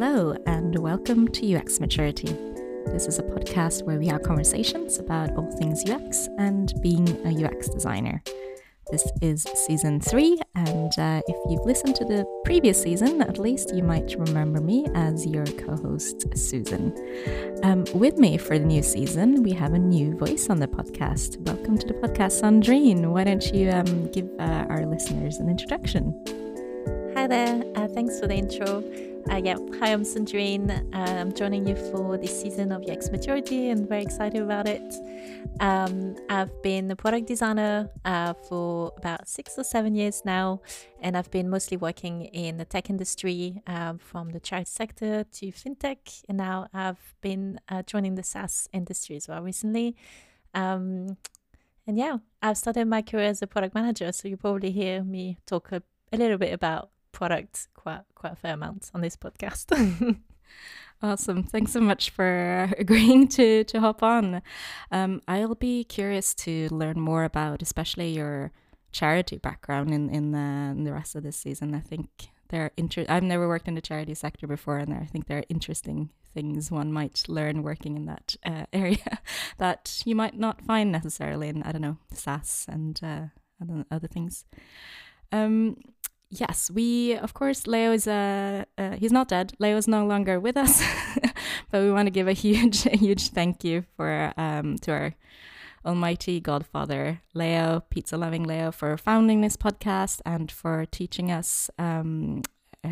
Hello, and welcome to UX Maturity. This is a podcast where we have conversations about all things UX and being a UX designer. This is season three, and uh, if you've listened to the previous season, at least you might remember me as your co host, Susan. Um, with me for the new season, we have a new voice on the podcast. Welcome to the podcast, Sandrine. Why don't you um, give uh, our listeners an introduction? Hi there, uh, thanks for the intro. Uh, yeah, hi, I'm Sandrine. Uh, I'm joining you for this season of UX Maturity and very excited about it. Um, I've been a product designer uh, for about six or seven years now, and I've been mostly working in the tech industry um, from the charity sector to fintech, and now I've been uh, joining the SaaS industry as well recently. Um, and yeah, I've started my career as a product manager, so you probably hear me talk a, a little bit about product quite quite a fair amount on this podcast. awesome. Thanks so much for agreeing to to hop on. Um, I'll be curious to learn more about, especially your charity background in in the, in the rest of this season. I think they're inter- I've never worked in the charity sector before, and I think there are interesting things one might learn working in that uh, area that you might not find necessarily in I don't know SaaS and uh, other things. Um, yes, we of course Leo is uh, uh he's not dead. Leo is no longer with us, but we want to give a huge a huge thank you for um to our almighty godfather Leo, pizza loving Leo, for founding this podcast and for teaching us um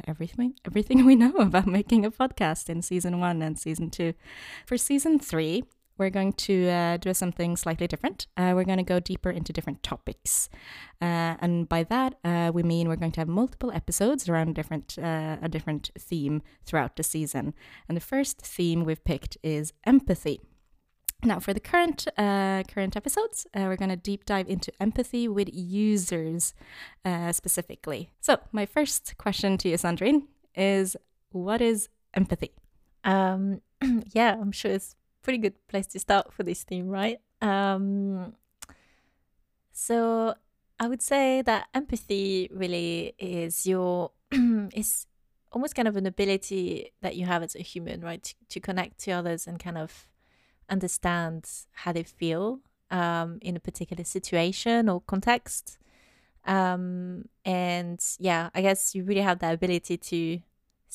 everything everything we know about making a podcast in season one and season two. For season three, we're going to uh, do something slightly different. Uh, we're going to go deeper into different topics. Uh, and by that, uh, we mean we're going to have multiple episodes around different, uh, a different theme throughout the season. And the first theme we've picked is empathy. Now, for the current uh, current episodes, we're going to deep dive into empathy with users specifically. So, my first question to you, Sandrine, is what is empathy? Um, yeah, I'm sure it's pretty good place to start for this theme, right? Um, so I would say that empathy really is your is almost kind of an ability that you have as a human, right? To, to connect to others and kind of understand how they feel um, in a particular situation or context. Um, and yeah, I guess you really have that ability to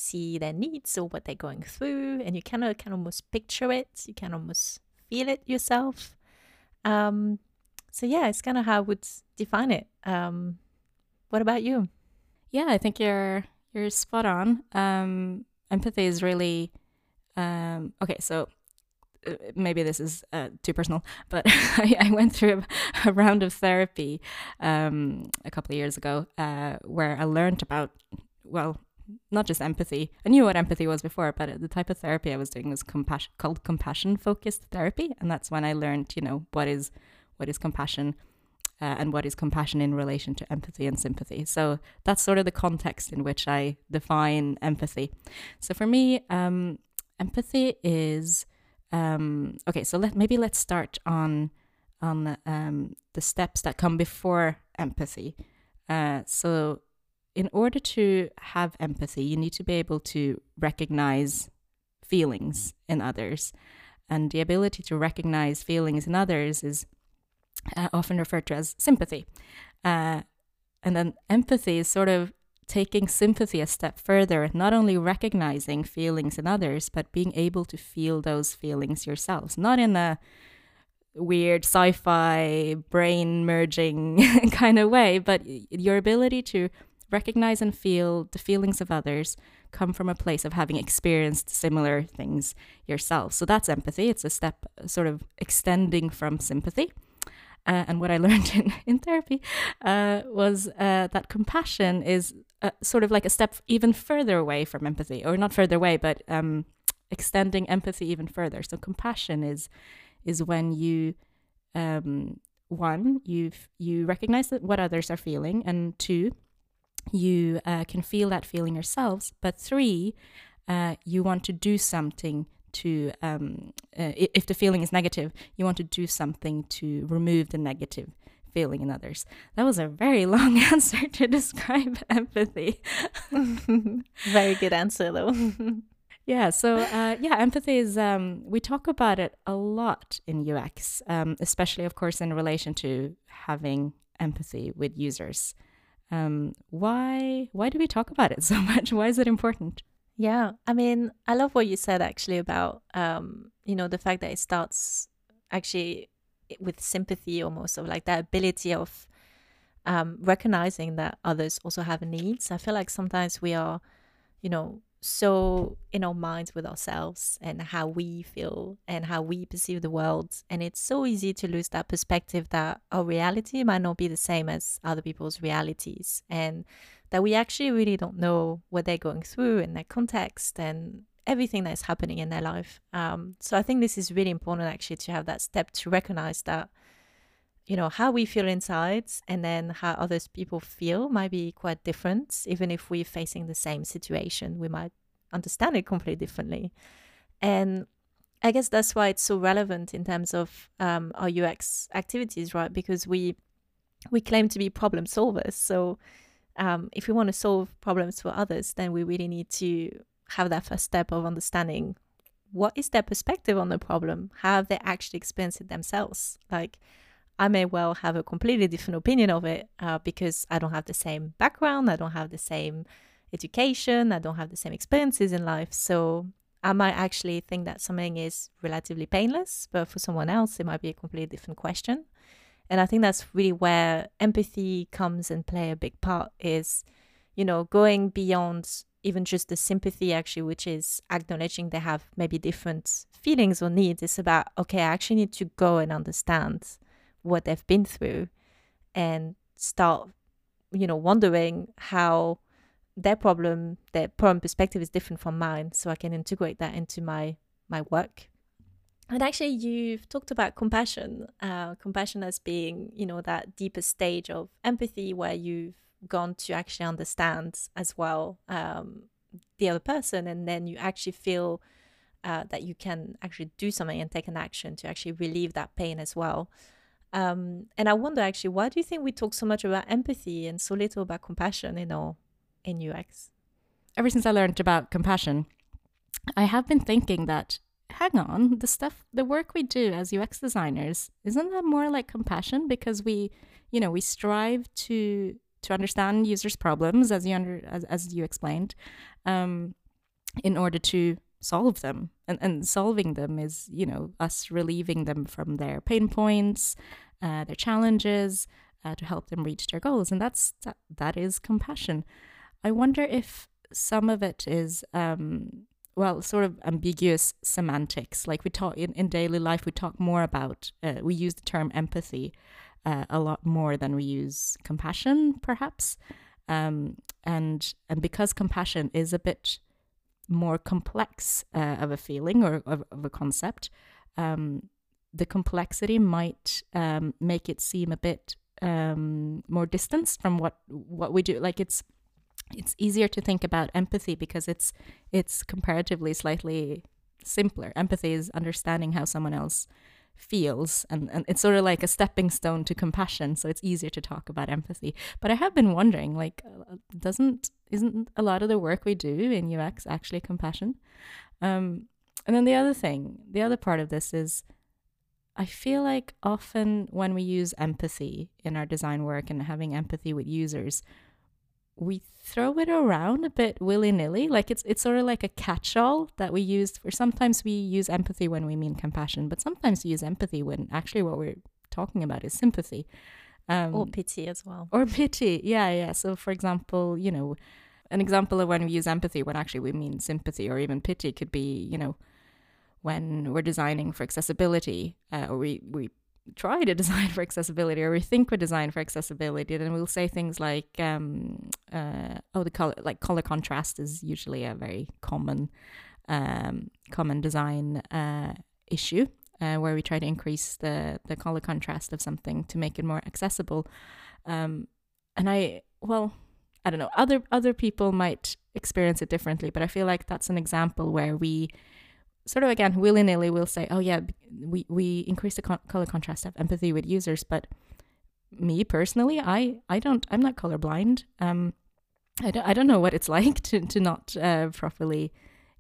see their needs or what they're going through and you kind of can almost picture it you can almost feel it yourself. Um so yeah it's kind of how i would define it. Um what about you? Yeah i think you're you're spot on. Um empathy is really um okay so uh, maybe this is uh, too personal, but I, I, went through a, round of therapy um, a couple of years ago uh, where I learned about, well, not just empathy. I knew what empathy was before, but the type of therapy I was doing was compassion called compassion focused therapy, and that's when I learned, you know, what is what is compassion. Uh, and what is compassion in relation to empathy and sympathy. So that's sort of the context in which I define empathy. So for me, um, empathy is um, okay. So let maybe let's start on on um, the steps that come before empathy. Uh, so in order to have empathy, you need to be able to recognize feelings in others. And the ability to recognize feelings in others is uh, often referred to as sympathy. Uh, and then empathy is sort of taking sympathy a step further, not only recognizing feelings in others, but being able to feel those feelings yourselves, not in a weird sci fi brain merging kind of way, but your ability to recognize and feel the feelings of others come from a place of having experienced similar things yourself. So that's empathy. It's a step sort of extending from sympathy. Uh, and what I learned in, in therapy uh, was uh, that compassion is uh, sort of like a step even further away from empathy, or not further away, but um, extending empathy even further. So compassion is is when you um, one you you recognize that what others are feeling, and two you uh, can feel that feeling yourselves. But three, uh, you want to do something to, um, uh, if the feeling is negative, you want to do something to remove the negative feeling in others. That was a very long answer to describe empathy. very good answer, though. yeah. So uh, yeah, empathy is. Um, we talk about it a lot in UX, um, especially, of course, in relation to having empathy with users. Um, why why do we talk about it so much? Why is it important? Yeah, I mean, I love what you said actually about um, you know the fact that it starts actually with sympathy almost of like that ability of um, recognizing that others also have needs. I feel like sometimes we are, you know, so in our minds with ourselves and how we feel and how we perceive the world. And it's so easy to lose that perspective that our reality might not be the same as other people's realities. And that we actually really don't know what they're going through in their context and everything that's happening in their life. Um, so I think this is really important actually to have that step to recognize that you know how we feel inside and then how others people feel might be quite different. Even if we're facing the same situation we might understand it completely differently. And i guess that's why it's so relevant in terms of um, our ux activities right? Because we we claim to be problem solvers. So um, if we want to solve problems for others then we really need to have that first step of understanding what is their perspective on the problem how have they actually experienced it themselves? Like I may well have a completely different opinion of it uh, because I don't have the same background, I don't have the same education, I don't have the same experiences in life. So I might actually think that something is relatively painless, but for someone else, it might be a completely different question. And I think that's really where empathy comes and play a big part is, you know, going beyond even just the sympathy actually, which is acknowledging they have maybe different feelings or needs. It's about, okay, I actually need to go and understand what they've been through and start you know wondering how their problem their problem perspective is different from mine so i can integrate that into my my work. And actually you've talked about compassion uh, compassion as being you know that deeper stage of empathy where you've gone to actually understand as well um, the other person and then you actually feel uh, that you can actually do something and take an action to actually relieve that pain as well um, and I wonder actually, why do you think we talk so much about empathy and so little about compassion in our in UX? Ever since I learned about compassion, I have been thinking that hang on, the stuff, the work we do as UX designers, isn't that more like compassion? Because we, you know, we strive to to understand users' problems, as you under as, as you explained, um, in order to solve them. And, and solving them is you know us relieving them from their pain points uh, their challenges uh, to help them reach their goals. And that's that, that is compassion. I wonder if some of it is um, well sort of ambiguous semantics. Like we talk in, in daily life we talk more about uh, we use the term empathy uh, a lot more than we use compassion perhaps. Um, and and because compassion is a bit more complex uh, of a feeling or of, of a concept, um, the complexity might um, make it seem a bit um, more distanced from what what we do. Like it's it's easier to think about empathy because it's it's comparatively slightly simpler. Empathy is understanding how someone else feels and, and it's sort of like a stepping stone to compassion so it's easier to talk about empathy but i have been wondering like uh, doesn't isn't a lot of the work we do in ux actually compassion um, and then the other thing the other part of this is i feel like often when we use empathy in our design work and having empathy with users we throw it around a bit willy nilly. Like it's it's sort of like a catch all that we use for sometimes we use empathy when we mean compassion, but sometimes we use empathy when actually what we're talking about is sympathy. Um, or pity as well. Or pity, yeah, yeah. So, for example, you know, an example of when we use empathy when actually we mean sympathy or even pity could be, you know, when we're designing for accessibility uh, or we, we try to design for accessibility or we think we're design for accessibility, then we'll say things like, um, uh, oh, the color, like color contrast is usually a very common, um, common design uh, issue. Uh, where we try to increase the the color contrast of something to make it more accessible, um, and I well, I don't know. Other other people might experience it differently, but I feel like that's an example where we sort of again willy nilly will say, oh yeah, we we increase the color contrast, have empathy with users, but me personally, I I don't I'm not colorblind. Um, I don't I don't know what it's like to to not uh, properly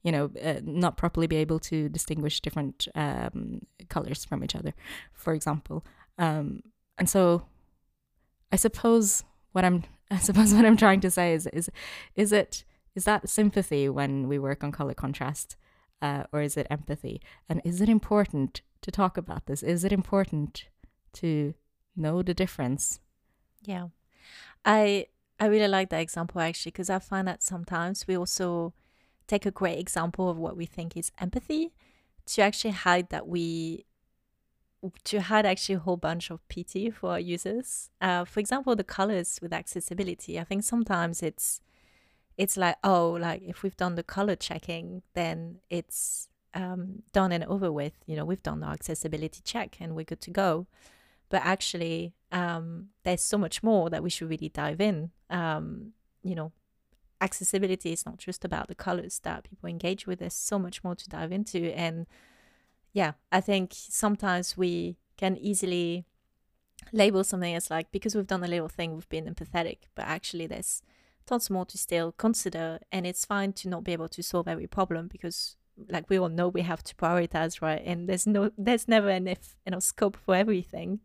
you know, uh, not properly be able to distinguish different um, colors from each other, for example. Um, and so, I suppose what I'm I suppose what I'm trying to say is is is it is that sympathy when we work on color contrast, uh, or is it empathy? And is it important to talk about this? Is it important to know the difference? Yeah, I I really like that example actually because I find that sometimes we also take a great example of what we think is empathy to actually hide that we to hide actually a whole bunch of pity for our users. Uh, for example, the colors with accessibility. I think sometimes it's it's like oh, like if we've done the color checking, then it's um, done and over with. You know, we've done our accessibility check and we're good to go. But actually, um, there's so much more that we should really dive in. Um, you know, accessibility is not just about the colors that people engage with. There's so much more to dive into and yeah, I think sometimes we can easily label something as like because we've done a little thing, we've been empathetic, but actually there's tons more to still consider, and it's fine to not be able to solve every problem because like we all know we have to prioritize right and there's no there's never enough enough scope for everything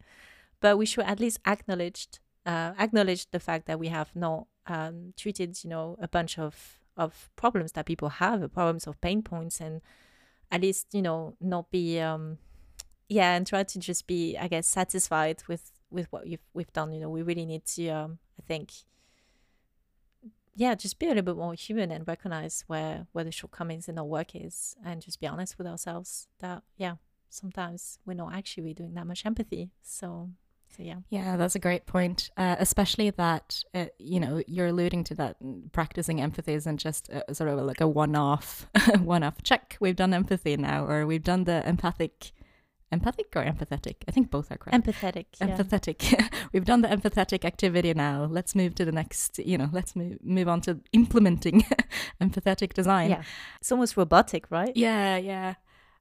but we should at least acknowledge uh, acknowledge the fact that we have not um, treated you know a bunch of of problems that people have problems of pain points and at least you know not be um yeah and try to just be i guess satisfied with with what you've we've done. You know we really need to um i think yeah just be a little bit more human and recognize where where the shortcomings in our work is and just be honest with ourselves that yeah sometimes we're not actually doing that much empathy. So so yeah, yeah, that's a great point. Uh, especially that uh, you know you're alluding to that practicing empathy isn't just a, sort of like a one-off, one-off check. We've done empathy now, or we've done the empathic, empathic or empathetic. I think both are correct. Empathetic. Empathetic. Yeah. we've done the empathetic activity now. Let's move to the next. You know, let's move move on to implementing empathetic design. Yeah, it's almost robotic, right? Yeah, yeah.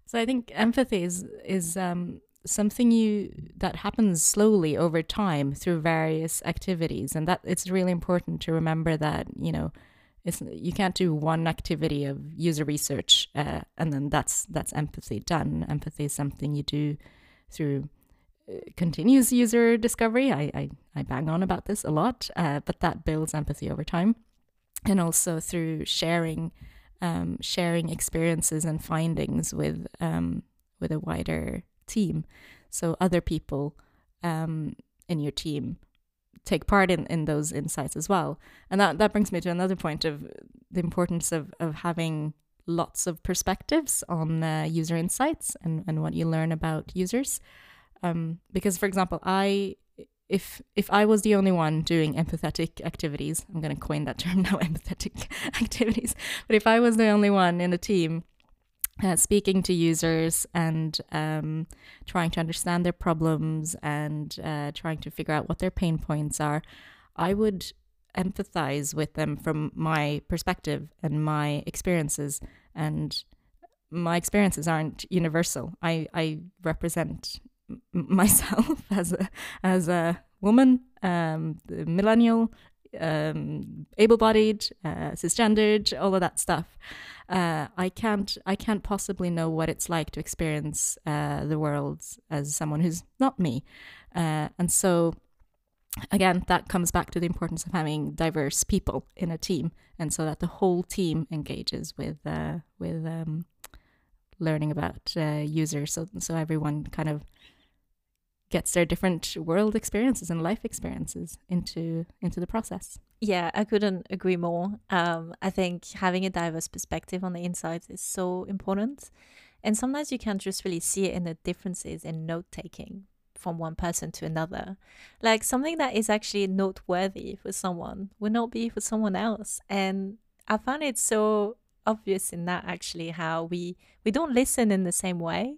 So I think empathy is is um, something you that happens slowly over time through various activities. And that it's really important to remember that you know it's you can't do one activity of user research uh, and then that's that's empathy done. Empathy is something you do through uh, continuous user discovery. I, I, I bang on about this a lot uh, but that builds empathy over time. And also through sharing um, sharing experiences and findings with um, with a wider team. So other people um, in your team take part in, in those insights as well. And that, that brings me to another point of the importance of, of having lots of perspectives on uh, user insights and, and what you learn about users. Um, because, for example, I if if I was the only one doing empathetic activities, I'm going to coin that term now, empathetic activities. But if I was the only one in a team uh, speaking to users and um, trying to understand their problems and uh, trying to figure out what their pain points are, I would empathize with them from my perspective and my experiences. And my experiences aren't universal. I, I represent myself as a as a woman, um, millennial, um, able-bodied, uh, cisgendered, all of that stuff. Uh, I can't I can't possibly know what it's like to experience uh, the world as someone who's not me, uh, and so again that comes back to the importance of having diverse people in a team, and so that the whole team engages with uh, with um, learning about uh, users, so so everyone kind of gets their different world experiences and life experiences into into the process. Yeah, I couldn't agree more. Um, I think having a diverse perspective on the insights is so important. And sometimes you can't just really see it in the differences in note taking from one person to another. Like something that is actually noteworthy for someone would not be for someone else. And I find it so obvious in that actually how we we don't listen in the same way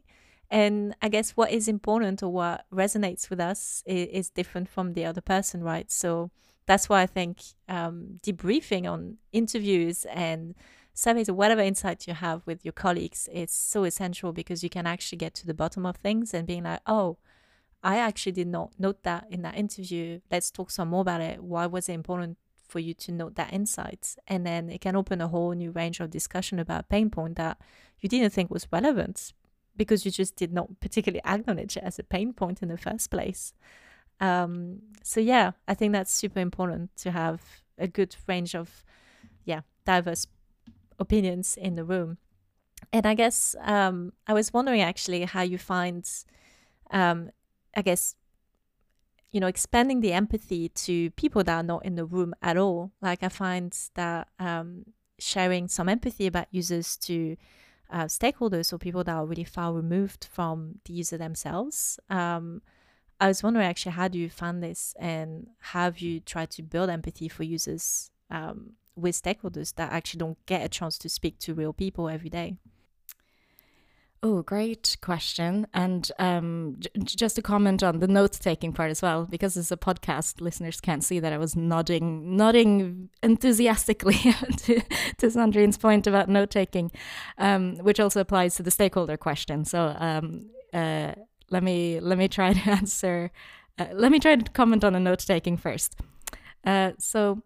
and i guess what is important or what resonates with us is, is different from the other person right? So that's why i think um, debriefing on interviews and surveys or whatever insight you have with your colleagues is so essential because you can actually get to the bottom of things and being like oh i actually did not note that in that interview. Let's talk some more about it. Why was it important for you to note that insight. And then it can open a whole new range of discussion about pain point that you didn't think was relevant because you just did not particularly acknowledge it as a pain point in the first place. Um, so yeah, I think that's super important to have a good range of yeah diverse opinions in the room. And I guess um, I was wondering actually how you find, um, I guess, you know, expanding the empathy to people that are not in the room at all. Like I find that um, sharing some empathy about users to uh, stakeholders or people that are really far removed from the user themselves. Um, I was wondering actually, how do you find this and have you tried to build empathy for users um, with stakeholders that actually don't get a chance to speak to real people every day? Oh, great question. And um, j- just to comment on the note taking part as well, because it's a podcast, listeners can't see that I was nodding, nodding enthusiastically to, to Sandrine's point about note taking, um, which also applies to the stakeholder question. So um, uh, let me let me try to answer. Uh, let me try to comment on the note taking first. Uh, so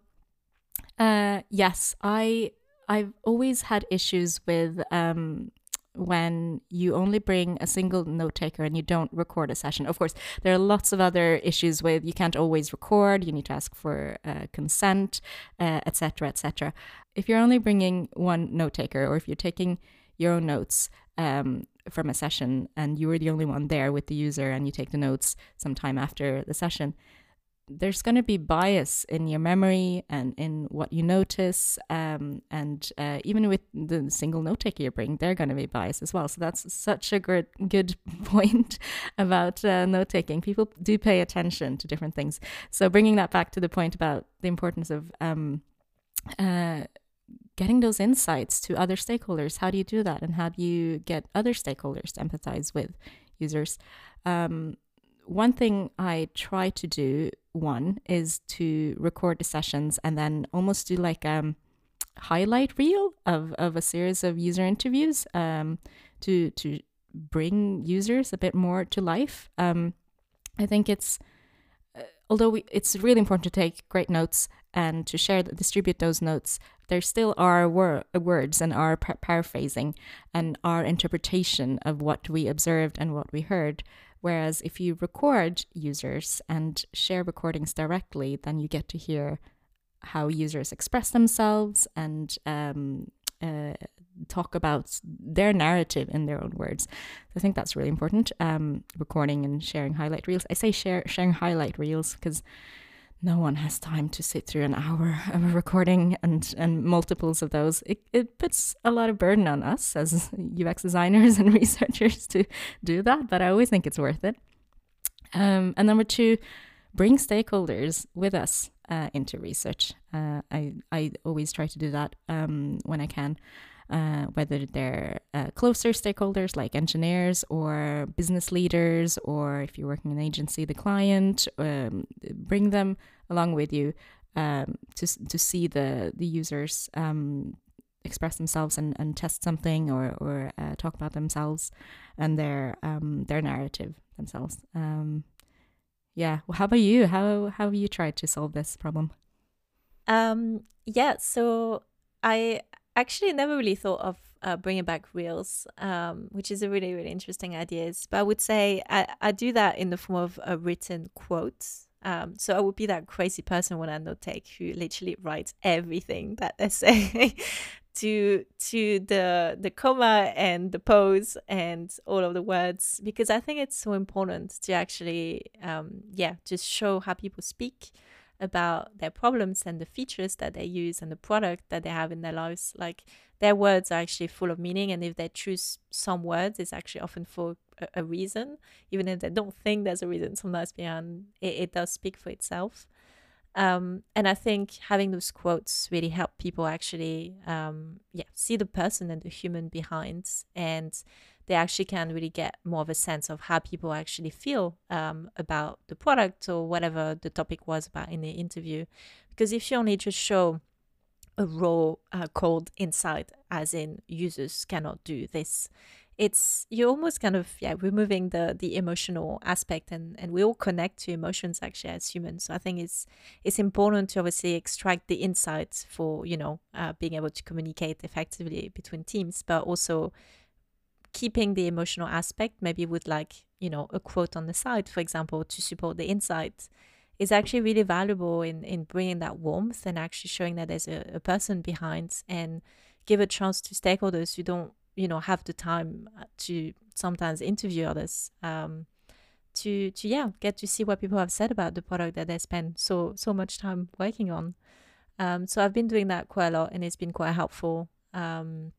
uh, yes, I I've always had issues with um, when you only bring a single note taker and you don't record a session. Of course, there are lots of other issues with you can't always record. You need to ask for uh, consent, etc., uh, etc. Et if you're only bringing one note taker, or if you're taking your own notes um, from a session and you were the only one there with the user and you take the notes sometime after the session, there's going to be bias in your memory and in what you notice. Um, and uh, even with the single note taker you bring, they're going to be biased as well. So that's such a good, good point about uh, note taking. People do pay attention to different things. So bringing that back to the point about the importance of um, uh, getting those insights to other stakeholders. How do you do that? And how do you get other stakeholders to empathize with users? Um, one thing I try to do, one, is to record the sessions and then almost do like a um, highlight reel of, of a series of user interviews um, to, to bring users a bit more to life. Um, I think it's, uh, although we, it's really important to take great notes and to share, distribute those notes, there still are wor- words and our par- paraphrasing and our interpretation of what we observed and what we heard. Whereas if you record users and share recordings directly, then you get to hear how users express themselves and um, uh, talk about their narrative in their own words. So I think that's really important. Um, recording and sharing highlight reels. I say share sharing highlight reels because no one has time to sit through an hour of a recording and, and multiples of those. It, it puts a lot of burden on us as UX designers and researchers to do that, but I always think it's worth it. Um, and number two, bring stakeholders with us uh, into research. Uh, I, I always try to do that um, when I can uh, whether they're uh, closer stakeholders like engineers or business leaders, or if you're working in an agency, the client, um, bring them along with you um, to, to see the, the users um, express themselves and, and test something or, or uh, talk about themselves and their, um, their narrative themselves. Um, yeah. Well, how about you? How, how have you tried to solve this problem? Um, yeah. So I actually never really thought of uh, bringing back reels, um, which is a really, really interesting idea. But I would say I, I do that in the form of a written quote. Um, so I would be that crazy person when I note take who literally writes everything that they say to to the the comma and the pose and all of the words because I think it's so important to actually um, yeah just show how people speak about their problems and the features that they use and the product that they have in their lives. Like their words are actually full of meaning, and if they choose some words, it's actually often for a, a reason, even if they don't think there's a reason. Sometimes behind it, it does speak for itself. Um, and I think having those quotes really help people actually, um, yeah, see the person and the human behind, and they actually can really get more of a sense of how people actually feel um, about the product or whatever the topic was about in the interview. Because if you only just show a raw uh, cold insight, as in users cannot do this, it's you're almost kind of yeah removing the the emotional aspect and and we all connect to emotions actually as humans so i think it's it's important to obviously extract the insights for you know uh, being able to communicate effectively between teams but also keeping the emotional aspect maybe with like you know a quote on the side for example to support the insight is actually really valuable in in bringing that warmth and actually showing that there's a, a person behind and give a chance to stakeholders who don't you know have the time uh, to sometimes interview others um, to to yeah get to see what people have said about the product that they spend so so much time working on. Um, so i've been doing that quite a lot and it's been quite helpful um,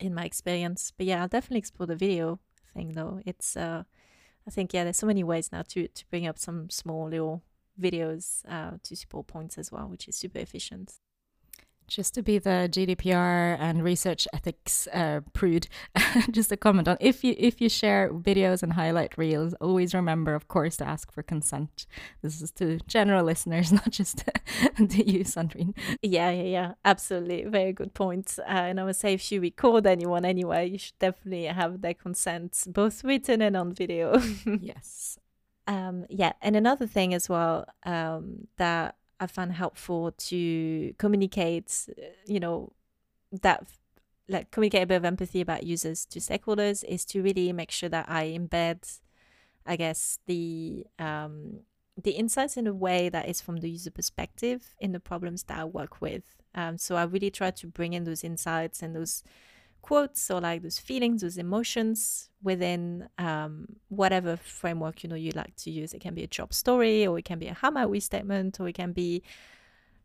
in my experience. But yeah i'll definitely explore the video thing though. It's uh, i think yeah there's so many ways now to to bring up some small little videos uh, to support points as well which is super efficient just to be the GDPR and research ethics uh, prude, just a comment on if you if you share videos and highlight reels, always remember, of course, to ask for consent. This is to general listeners, not just to you, Sandrine. Yeah, yeah, yeah, absolutely, very good point. Uh, and I would say if you record anyone anyway, you should definitely have their consent, both written and on video. yes. Um, yeah, and another thing as well um, that I find helpful to communicate, uh, you know, that like communicate a bit of empathy about users to stakeholders is to really make sure that I embed, I guess, the um, the insights in a way that is from the user perspective in the problems that I work with. Um, so I really try to bring in those insights and those quotes or like those feelings, those emotions within um, whatever framework you know you like to use. It can be a job story, or it can be a we statement, or it can be,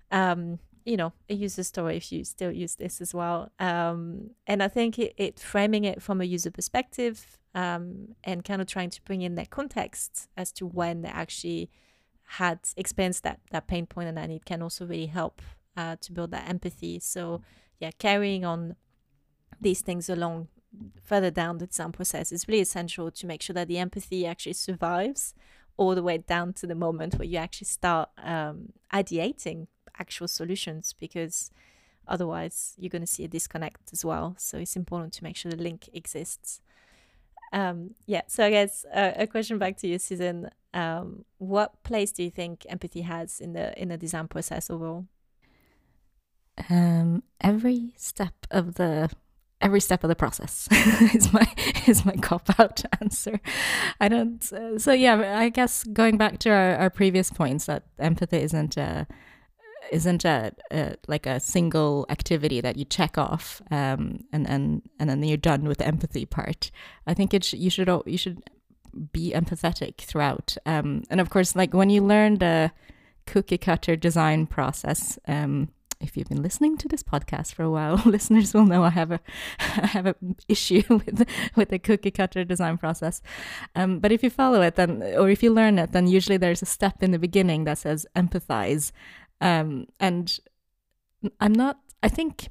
um, you know, a user story if you still use this as well. Um, and I think it, it, framing it from a user perspective um, and kind of trying to bring in that context as to when they actually had experienced that that pain point, and then it can also really help uh, to build that empathy. So yeah, carrying on these things along further down the design process. Is really essential to make sure that the empathy actually survives all the way down to the moment where you actually start um, ideating actual solutions because otherwise you're going to see a disconnect as well. So it's important to make sure the link exists. Um, yeah so i guess uh, a question back to you susan. Um, what place do you think empathy has in the in the design process overall? Um, every step of the every step of the process is my is my cop out answer. I don't. Uh, so yeah, I guess going back to our, our previous points that empathy isn't a isn't a, a like a single activity that you check off um, and and and then you're done with the empathy part. I think it sh- you should you should be empathetic throughout. Um, and of course, like when you learn the cookie cutter design process. Um, if you've been listening to this podcast for a while, listeners will know I have a I have an issue with with the cookie cutter design process. Um, but if you follow it, then or if you learn it, then usually there's a step in the beginning that says empathize, um, and I'm not. I think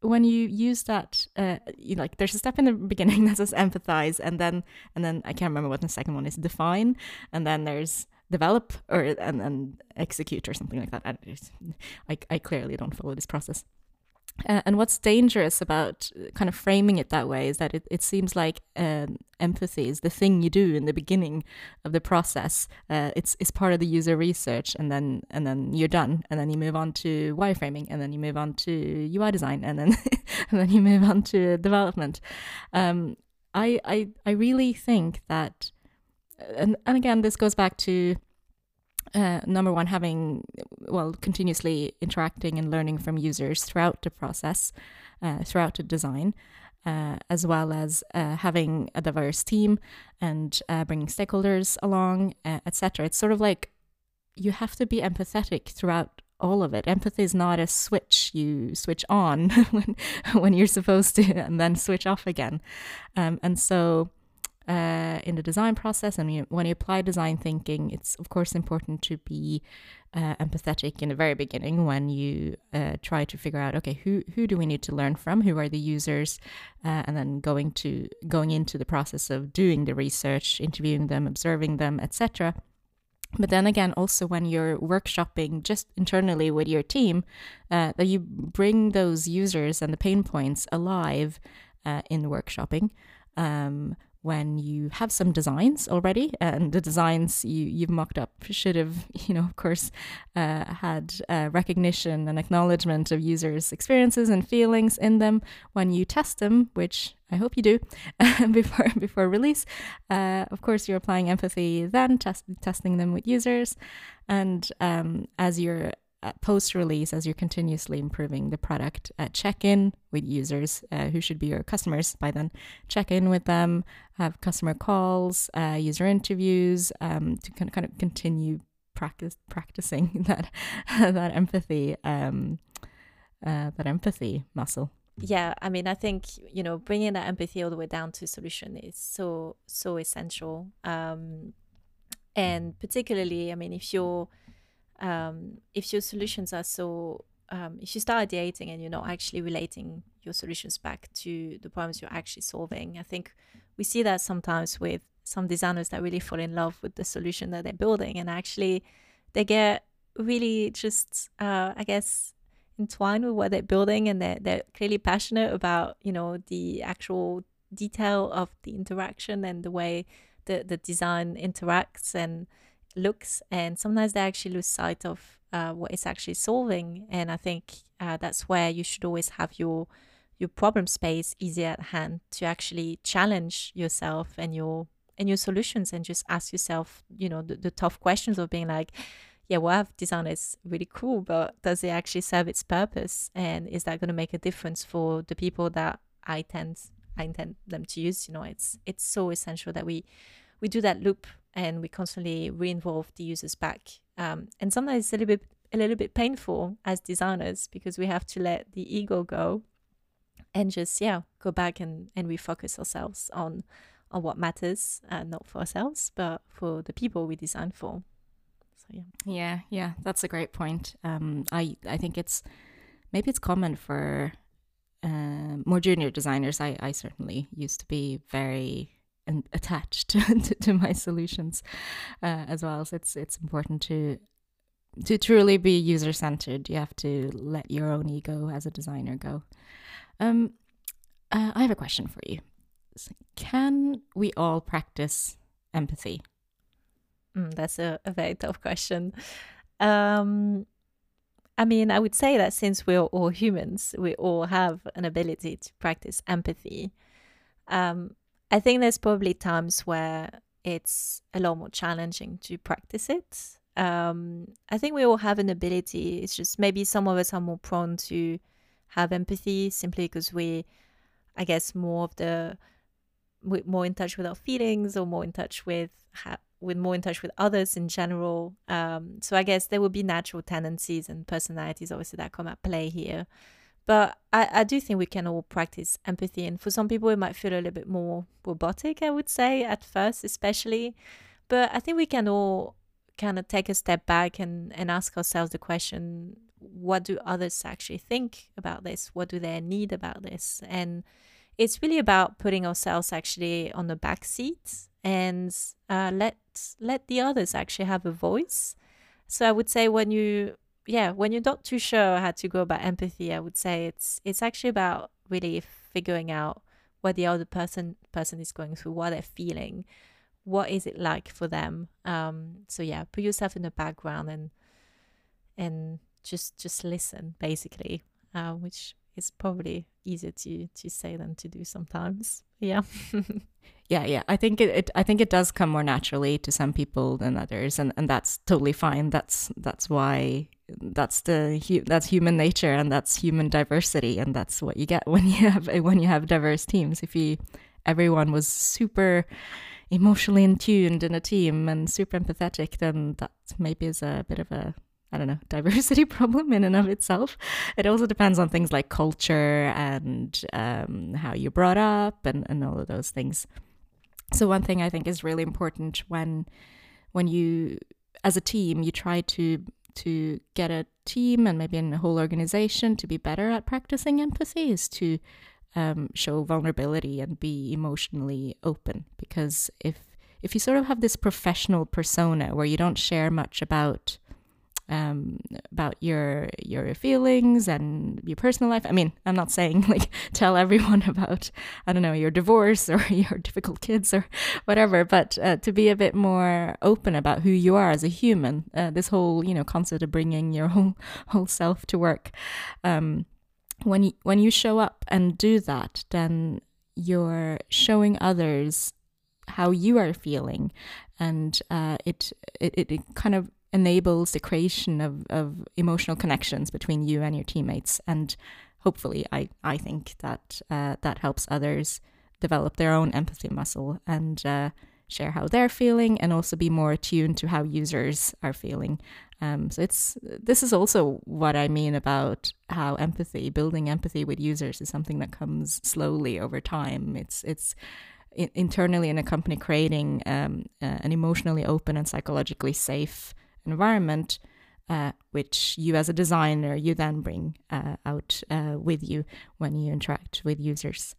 when you use that, uh, you like there's a step in the beginning that says empathize, and then and then I can't remember what the second one is. Define, and then there's develop or and, and execute or something like that. I, I, I clearly don't follow this process. Uh, and what's dangerous about kind of framing it that way is that it, it seems like um, empathy is the thing you do in the beginning of the process. Uh, it's it's part of the user research, and then and then you're done, and then you move on to wireframing, and then you move on to UI design, and then and then you move on to development. Um, I I I really think that and, and again, this goes back to uh, number one, having, well, continuously interacting and learning from users throughout the process, uh, throughout the design, uh, as well as uh, having a diverse team and uh, bringing stakeholders along, uh, etc. It's sort of like you have to be empathetic throughout all of it. Empathy is not a switch you switch on when when you're supposed to, and then switch off again. Um, and so uh, in the design process. And when you apply design thinking it's of course important to be uh, empathetic in the very beginning when you uh, try to figure out okay who who do we need to learn from? Who are the users? Uh, and then going to going into the process of doing the research interviewing them observing them etc but then again also when you're workshopping just internally with your team uh, that you bring those users and the pain points alive uh, in the workshopping. Um, when you have some designs already and the designs you, you've mocked up should have you know of course uh, had uh, recognition and acknowledgement of users experiences and feelings in them when you test them which i hope you do before before release. Uh, of course you're applying empathy then test, testing them with users. And um, as you're uh, post release as you're continuously improving the product uh, check in with users uh, who should be your customers by then. Check in with them have customer calls uh, user interviews um, to kind of, kind of continue practice practicing that that empathy um, uh, that empathy muscle. Yeah i mean i think you know bringing that empathy all the way down to solution is so so essential. Um, and particularly i mean if you're um, if your solutions are so um, if you start ideating and you're not actually relating your solutions back to the problems you're actually solving i think we see that sometimes with some designers that really fall in love with the solution that they're building and actually they get really just uh, i guess entwined with what they're building and they're, they're clearly passionate about you know the actual detail of the interaction and the way the, the design interacts and looks and sometimes they actually lose sight of uh, what it's actually solving. And i think uh, that's where you should always have your your problem space easy at hand to actually challenge yourself and your and your solutions and just ask yourself you know the, the tough questions of being like yeah what i've designed is really cool but does it actually serve its purpose? And is that going to make a difference for the people that i tend i intend them to use? You know it's it's so essential that we we do that loop and we constantly re-involve the users back. Um, and sometimes it's a little bit a little bit painful as designers because we have to let the ego go and just yeah go back and and refocus ourselves on on what matters, uh, not for ourselves but for the people we design for. So yeah, yeah, yeah, that's a great point. Um, I I think it's maybe it's common for uh, more junior designers. I I certainly used to be very and attached to, to, my solutions uh, as well. So it's it's important to to truly be user centered. You have to let your own ego as a designer go. Um, uh, I have a question for you. Can we all practice empathy? Mm, that's a, a, very tough question. Um, I mean, I would say that since we're all humans, we all have an ability to practice empathy. Um, I think there's probably times where it's a lot more challenging to practice it. Um, I think we all have an ability. It's just maybe some of us are more prone to have empathy simply because we, I guess, more of the we're more in touch with our feelings or more in touch with ha- with more in touch with others in general. Um, so I guess there will be natural tendencies and personalities obviously that come at play here. But I, I do think we can all practice empathy. And for some people, it might feel a little bit more robotic, I would say, at first, especially. But I think we can all kind of take a step back and, and ask ourselves the question what do others actually think about this? What do they need about this? And it's really about putting ourselves actually on the back seat and uh, let let the others actually have a voice. So I would say when you yeah, when you're not too sure how to go about empathy, I would say it's it's actually about really figuring out what the other person person is going through, what they're feeling, what is it like for them. Um, so yeah, put yourself in the background and and just just listen, basically, uh, which is probably easier to to say than to do sometimes. Yeah. yeah, yeah. I think it, it, I think it does come more naturally to some people than others, and, and that's totally fine. That's that's why that's the that's human nature and that's human diversity and that's what you get when you have when you have diverse teams if you everyone was super emotionally in tuned in a team and super empathetic then that maybe is a bit of a I don't know, diversity problem in and of itself. It also depends on things like culture and um, how you're brought up and, and all of those things. So one thing I think is really important when when you as a team you try to to get a team and maybe in a whole organization to be better at practicing empathy is to um, show vulnerability and be emotionally open. Because if if you sort of have this professional persona where you don't share much about um, about your your feelings and your personal life. I mean, I'm not saying like tell everyone about I don't know your divorce or your difficult kids or whatever, but uh, to be a bit more open about who you are as a human. Uh, this whole you know concept of bringing your whole whole self to work. Um, when you, when you show up and do that, then you're showing others how you are feeling, and uh, it, it it kind of enables the creation of, of emotional connections between you and your teammates. And hopefully, I, I think that uh, that helps others develop their own empathy muscle and uh, share how they're feeling and also be more attuned to how users are feeling. Um, so it's this is also what I mean about how empathy, building empathy with users, is something that comes slowly over time. It's it's internally in a company creating um, uh, an emotionally open and psychologically safe environment, uh, which you as a designer you then bring uh, out uh, with you when you interact with users.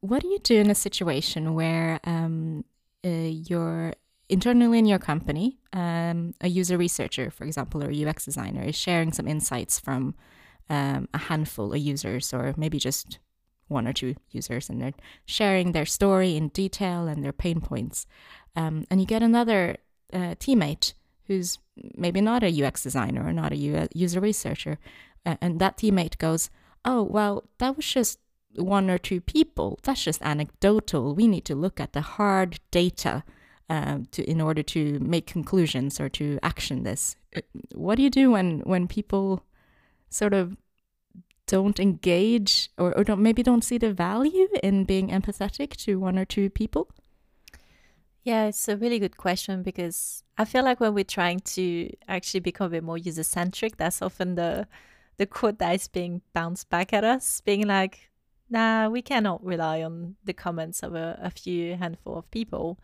What do you do in a situation where um, uh, you're internally in your company, um, a user researcher, for example, or a UX designer, is sharing some insights from um, a handful of users, or maybe just one or two users, and they're sharing their story in detail and their pain points. Um, and you get another uh, teammate who's maybe not a UX designer or not a user researcher, and that teammate goes, "Oh, well, that was just one or two people. That's just anecdotal. We need to look at the hard data." Um, to in order to make conclusions or to action this. Uh, what do you do when when people sort of don't engage or, or don't maybe don't see the value in being empathetic to one or two people? Yeah, it's a really good question because I feel like when we're trying to actually become a bit more user centric, that's often the the quote that is being bounced back at us, being like, nah, we cannot rely on the comments of a, a few handful of people.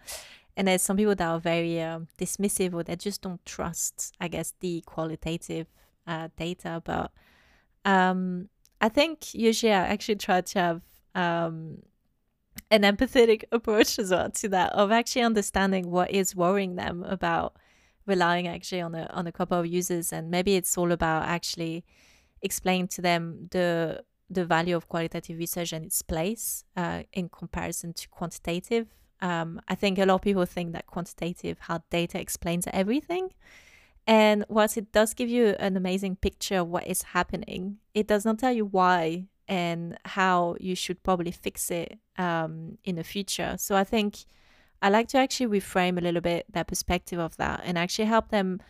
And there's some people that are very um, dismissive or they just don't trust, I guess, the qualitative uh, data. But um, I think usually I actually try to have um, an empathetic approach as well to that of actually understanding what is worrying them about relying actually on a on a couple of users and maybe it's all about actually explaining to them the the value of qualitative research and its place uh, in comparison to quantitative. Um, I think a lot of people think that quantitative hard data explains everything. And whilst it does give you an amazing picture of what is happening, it does not tell you why and how you should probably fix it um, in the future. So I think I like to actually reframe a little bit that perspective of that and actually help them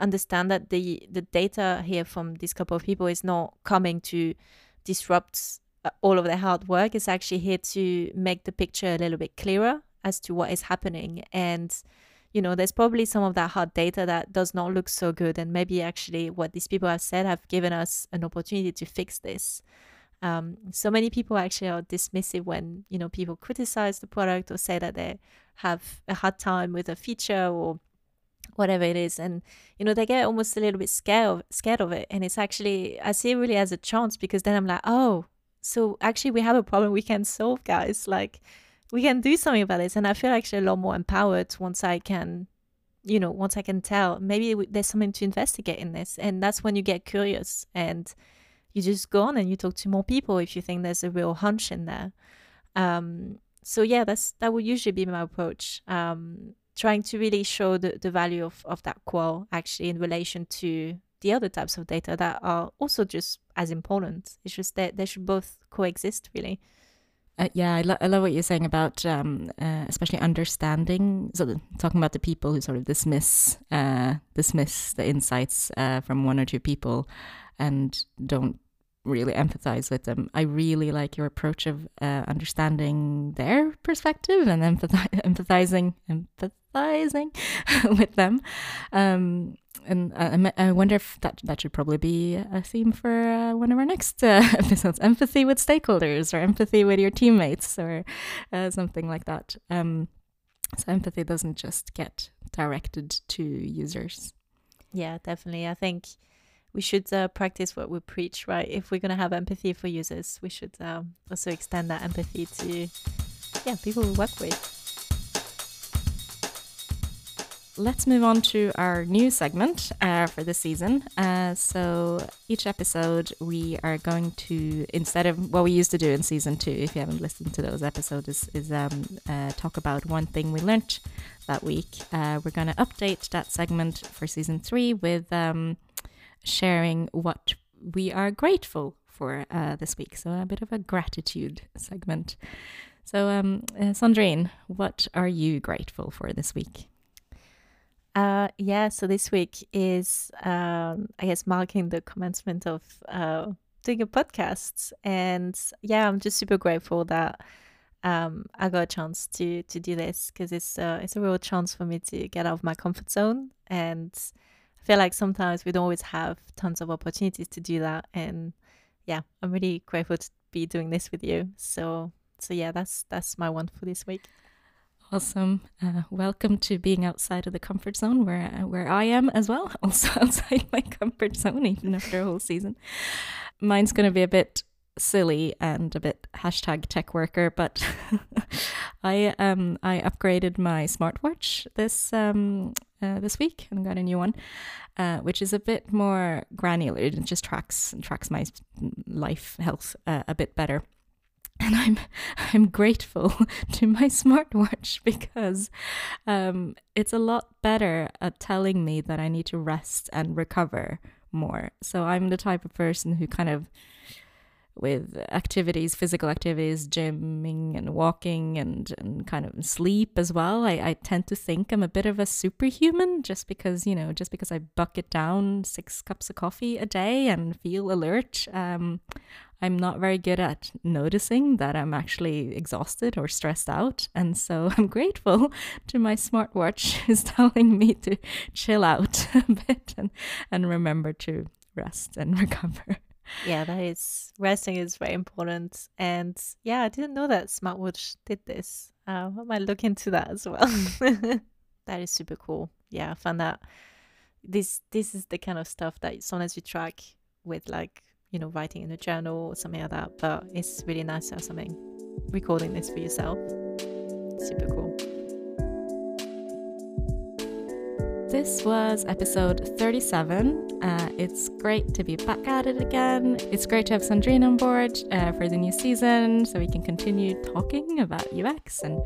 understand that the the data here from this couple of people is not coming to disrupt uh, all of their hard work. It's actually here to make the picture a little bit clearer as to what is happening and you know there's probably some of that hard data that does not look so good and maybe actually what these people have said have given us an opportunity to fix this um, so many people actually are dismissive when you know people criticize the product or say that they have a hard time with a feature or whatever it is. And you know they get almost a little bit scared of, scared of it. And it's actually i see it really as a chance because then i'm like oh so actually we have a problem we can solve guys. Like we can do something about this. And i feel actually a lot more empowered once i can you know once i can tell maybe there's something to investigate in this. And that's when you get curious and you just go on and you talk to more people if you think there's a real hunch in there. Um, so yeah, that's that would usually be my approach. Um, trying to really show the, the value of, of that qual actually in relation to the other types of data that are also just as important. It's just that they should both coexist really. Uh, yeah, I, lo- I love what you're saying about um, uh, especially understanding. So the, talking about the people who sort of dismiss uh, dismiss the insights uh, from one or two people, and don't really empathize with them. I really like your approach of uh, understanding their perspective and empathi- empathizing empathizing with them. Um, and uh, I wonder if that that should probably be a theme for uh, one of our next uh, episodes: empathy with stakeholders, or empathy with your teammates, or uh, something like that. Um, so empathy doesn't just get directed to users. Yeah, definitely. I think we should uh, practice what we preach, right? If we're going to have empathy for users, we should um, also extend that empathy to yeah people we work with. let's move on to our new segment uh, for this season. Uh, so each episode, we are going to instead of what we used to do in season two, if you haven't listened to those episodes, is, is um, uh, talk about one thing we learned that week. Uh, we're going to update that segment for season three with um, sharing what we are grateful for uh, this week. So a bit of a gratitude segment. So, um, uh, Sandrine, what are you grateful for this week? Uh, yeah, so this week is, um, I guess, marking the commencement of uh, doing a podcast, and yeah, I'm just super grateful that um, I got a chance to to do this because it's uh, it's a real chance for me to get out of my comfort zone, and I feel like sometimes we don't always have tons of opportunities to do that, and yeah, I'm really grateful to be doing this with you. So so yeah, that's that's my one for this week. Awesome. Uh, welcome to being outside of the comfort zone where where I am as well. Also outside my comfort zone, even after a whole season. Mine's going to be a bit silly and a bit hashtag tech worker, but I um I upgraded my smartwatch this um uh, this week and got a new one, uh, which is a bit more granular. It just tracks tracks my life health uh, a bit better and I'm I'm grateful to my smartwatch because um, it's a lot better at telling me that I need to rest and recover more. So I'm the type of person who kind of with activities, physical activities, gymming and walking and, and kind of sleep as well. I, I tend to think I'm a bit of a superhuman just because, you know, just because I bucket down six cups of coffee a day and feel alert. Um, I'm not very good at noticing that I'm actually exhausted or stressed out. And so I'm grateful to my smartwatch who's telling me to chill out a bit and, and remember to rest and recover. Yeah, that is resting is very important. And yeah, I didn't know that smartwatch did this. Uh, I might look into that as well. that is super cool. Yeah, I found that this this is the kind of stuff that sometimes you track with like you know, writing in a journal or something like that. But it's really nice to have something recording this for yourself. Super cool. This was episode 37. Uh, it's great to be back at it again. It's great to have Sandrine on board uh, for the new season so we can continue talking about UX and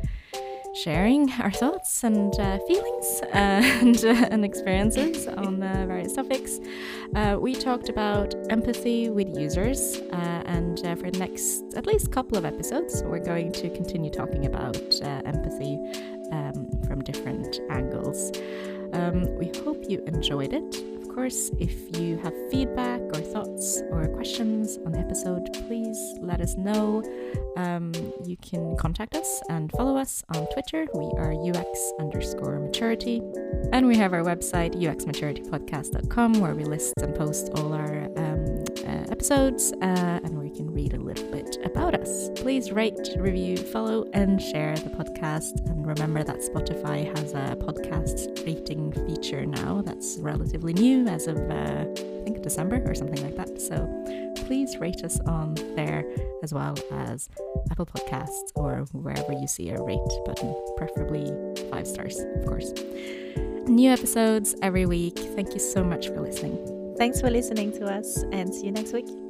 sharing our thoughts and uh, feelings uh, and, uh, and, experiences on uh, various topics. We talked about empathy with users, and for the next at least couple of episodes, we're going to continue talking about empathy um, from different angles. Um, we hope you enjoyed it Of course, if you have feedback or thoughts or questions on the episode, please let us know. Um, you can contact us and follow us on Twitter. We are UX underscore maturity. And we have our website, uxmaturitypodcast.com, where we list and post all our episodes uh, and where you can read a little bit about us. Please rate, review, follow, and share the podcast. And remember that Spotify has a podcast rating feature now that's relatively new as of, uh, I think, December or something like that. So please rate us on there as well as Apple Podcasts or wherever you see a rate button, preferably five stars, of course. New episodes every week. Thank you so much for listening. Thanks for listening to us and see you next week.